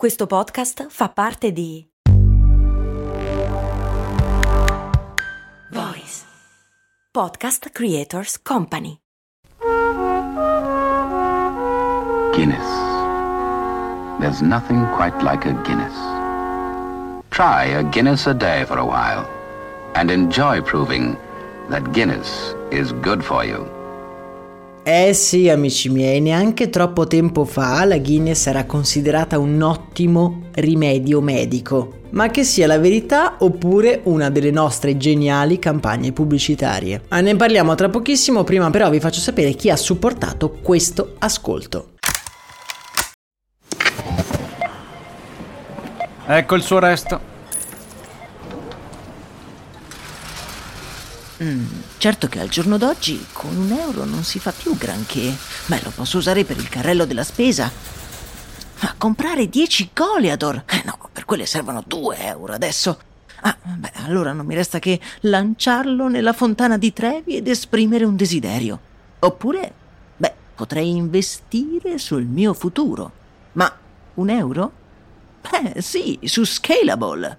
Questo podcast fa parte di Voice Podcast Creators Company. Guinness. There's nothing quite like a Guinness. Try a Guinness a day for a while and enjoy proving that Guinness is good for you. Eh sì, amici miei, neanche troppo tempo fa la Guinness era considerata un ottimo rimedio medico. Ma che sia la verità oppure una delle nostre geniali campagne pubblicitarie. Ah, ne parliamo tra pochissimo, prima però vi faccio sapere chi ha supportato questo ascolto. Ecco il suo resto. Mm, certo che al giorno d'oggi con un euro non si fa più granché. Beh, lo posso usare per il carrello della spesa. Ma comprare 10 Goliador? Eh no, per quelle servono 2 euro adesso. Ah, beh, allora non mi resta che lanciarlo nella fontana di Trevi ed esprimere un desiderio. Oppure, beh, potrei investire sul mio futuro. Ma un euro? Beh, sì, su Scalable.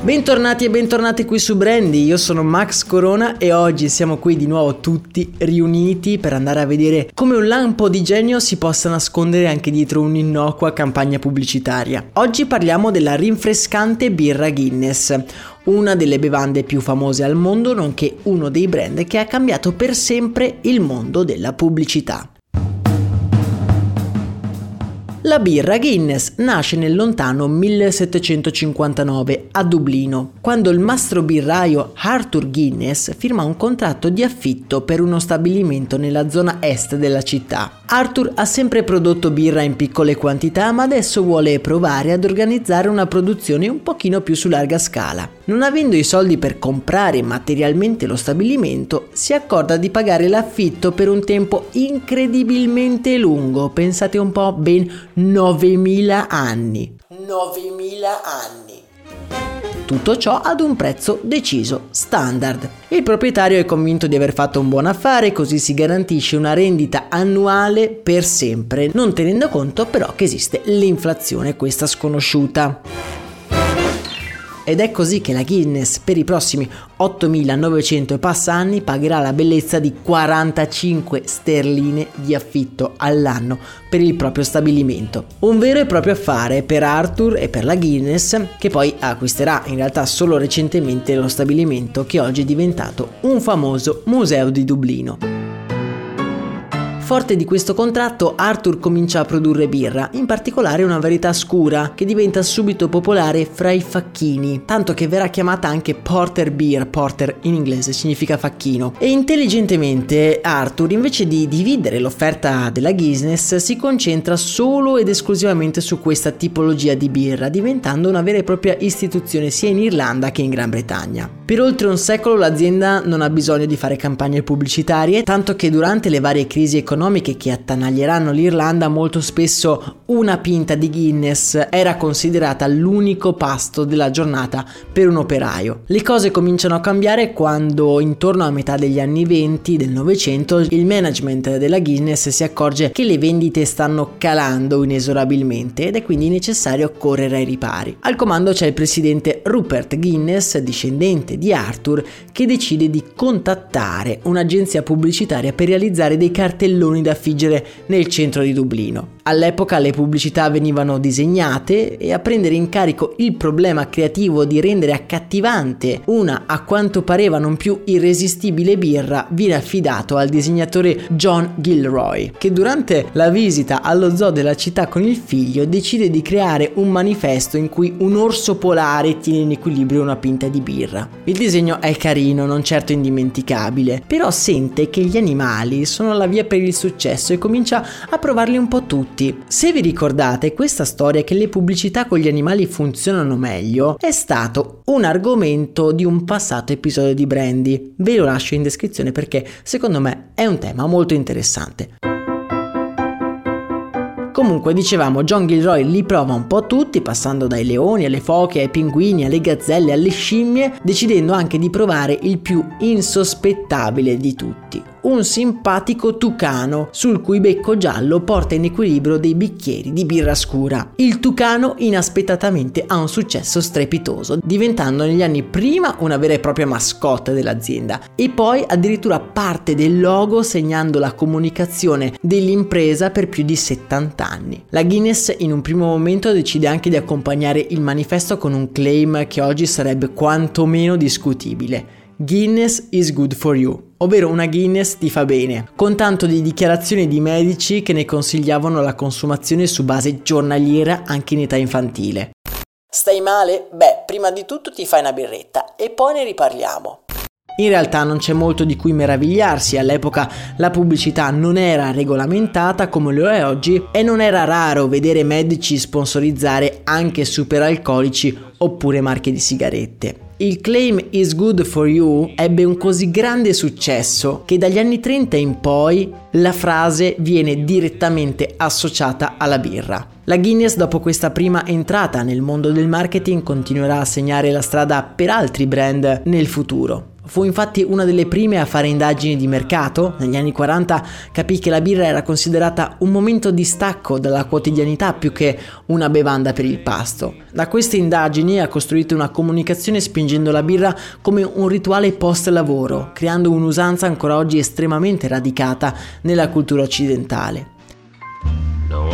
Bentornati e bentornati qui su Brandy, io sono Max Corona e oggi siamo qui di nuovo tutti riuniti per andare a vedere come un lampo di genio si possa nascondere anche dietro un'innocua campagna pubblicitaria. Oggi parliamo della rinfrescante birra Guinness, una delle bevande più famose al mondo nonché uno dei brand che ha cambiato per sempre il mondo della pubblicità. La birra Guinness nasce nel lontano 1759 a Dublino, quando il mastro birraio Arthur Guinness firma un contratto di affitto per uno stabilimento nella zona est della città. Arthur ha sempre prodotto birra in piccole quantità, ma adesso vuole provare ad organizzare una produzione un pochino più su larga scala. Non avendo i soldi per comprare materialmente lo stabilimento, si accorda di pagare l'affitto per un tempo incredibilmente lungo, pensate un po' ben 9000 anni. 9000 anni. Tutto ciò ad un prezzo deciso, standard. Il proprietario è convinto di aver fatto un buon affare, così si garantisce una rendita annuale per sempre, non tenendo conto però che esiste l'inflazione, questa sconosciuta ed è così che la Guinness per i prossimi 8.900 e passa anni pagherà la bellezza di 45 sterline di affitto all'anno per il proprio stabilimento. Un vero e proprio affare per Arthur e per la Guinness che poi acquisterà in realtà solo recentemente lo stabilimento che oggi è diventato un famoso museo di Dublino. Forte di questo contratto, Arthur comincia a produrre birra, in particolare una varietà scura che diventa subito popolare fra i facchini, tanto che verrà chiamata anche Porter Beer, Porter in inglese significa facchino. E intelligentemente Arthur, invece di dividere l'offerta della Guinness, si concentra solo ed esclusivamente su questa tipologia di birra, diventando una vera e propria istituzione sia in Irlanda che in Gran Bretagna. Per oltre un secolo l'azienda non ha bisogno di fare campagne pubblicitarie, tanto che durante le varie crisi economiche economiche che attanaglieranno l'Irlanda, molto spesso una pinta di Guinness era considerata l'unico pasto della giornata per un operaio. Le cose cominciano a cambiare quando intorno a metà degli anni 20 del Novecento il management della Guinness si accorge che le vendite stanno calando inesorabilmente ed è quindi necessario correre ai ripari. Al comando c'è il presidente Rupert Guinness, discendente di Arthur, che decide di contattare un'agenzia pubblicitaria per realizzare dei cartelloni telloni da affiggere nel centro di Dublino. All'epoca le pubblicità venivano disegnate e a prendere in carico il problema creativo di rendere accattivante una a quanto pareva non più irresistibile birra viene affidato al disegnatore John Gilroy, che durante la visita allo zoo della città con il figlio decide di creare un manifesto in cui un orso polare tiene in equilibrio una pinta di birra. Il disegno è carino, non certo indimenticabile, però sente che gli animali sono la via per il successo e comincia a provarli un po' tutti. Se vi ricordate, questa storia che le pubblicità con gli animali funzionano meglio è stato un argomento di un passato episodio di Brandy. Ve lo lascio in descrizione perché secondo me è un tema molto interessante. Comunque dicevamo, John Gilroy li prova un po' tutti, passando dai leoni alle foche, ai pinguini, alle gazzelle, alle scimmie, decidendo anche di provare il più insospettabile di tutti, un simpatico tucano sul cui becco giallo porta in equilibrio dei bicchieri di birra scura. Il tucano inaspettatamente ha un successo strepitoso, diventando negli anni prima una vera e propria mascotte dell'azienda e poi addirittura parte del logo segnando la comunicazione dell'impresa per più di 70 anni. La Guinness in un primo momento decide anche di accompagnare il manifesto con un claim che oggi sarebbe quantomeno discutibile. Guinness is good for you, ovvero una Guinness ti fa bene, con tanto di dichiarazioni di medici che ne consigliavano la consumazione su base giornaliera anche in età infantile. Stai male? Beh, prima di tutto ti fai una birretta e poi ne riparliamo. In realtà non c'è molto di cui meravigliarsi, all'epoca la pubblicità non era regolamentata come lo è oggi e non era raro vedere medici sponsorizzare anche superalcolici oppure marche di sigarette. Il claim is good for you ebbe un così grande successo che dagli anni 30 in poi la frase viene direttamente associata alla birra. La Guinness dopo questa prima entrata nel mondo del marketing continuerà a segnare la strada per altri brand nel futuro. Fu infatti una delle prime a fare indagini di mercato. Negli anni 40 capì che la birra era considerata un momento di stacco dalla quotidianità più che una bevanda per il pasto. Da queste indagini ha costruito una comunicazione spingendo la birra come un rituale post lavoro, creando un'usanza ancora oggi estremamente radicata nella cultura occidentale. No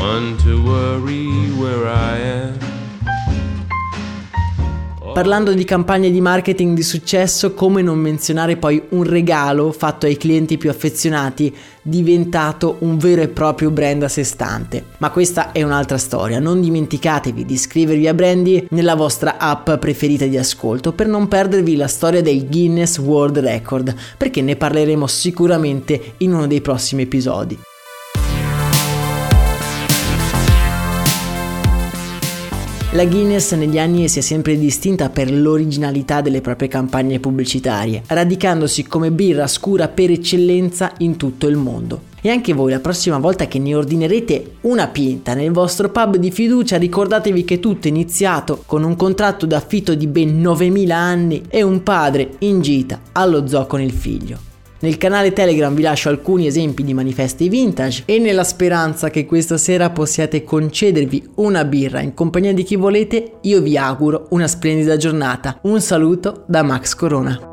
Parlando di campagne di marketing di successo, come non menzionare poi un regalo fatto ai clienti più affezionati, diventato un vero e proprio brand a sé stante. Ma questa è un'altra storia, non dimenticatevi di iscrivervi a Brandy nella vostra app preferita di ascolto per non perdervi la storia del Guinness World Record, perché ne parleremo sicuramente in uno dei prossimi episodi. La Guinness negli anni si è sempre distinta per l'originalità delle proprie campagne pubblicitarie, radicandosi come birra scura per eccellenza in tutto il mondo. E anche voi la prossima volta che ne ordinerete una pinta nel vostro pub di fiducia ricordatevi che tutto è iniziato con un contratto d'affitto di ben 9000 anni e un padre in gita allo zoo con il figlio. Nel canale Telegram vi lascio alcuni esempi di manifesti vintage e nella speranza che questa sera possiate concedervi una birra in compagnia di chi volete, io vi auguro una splendida giornata. Un saluto da Max Corona.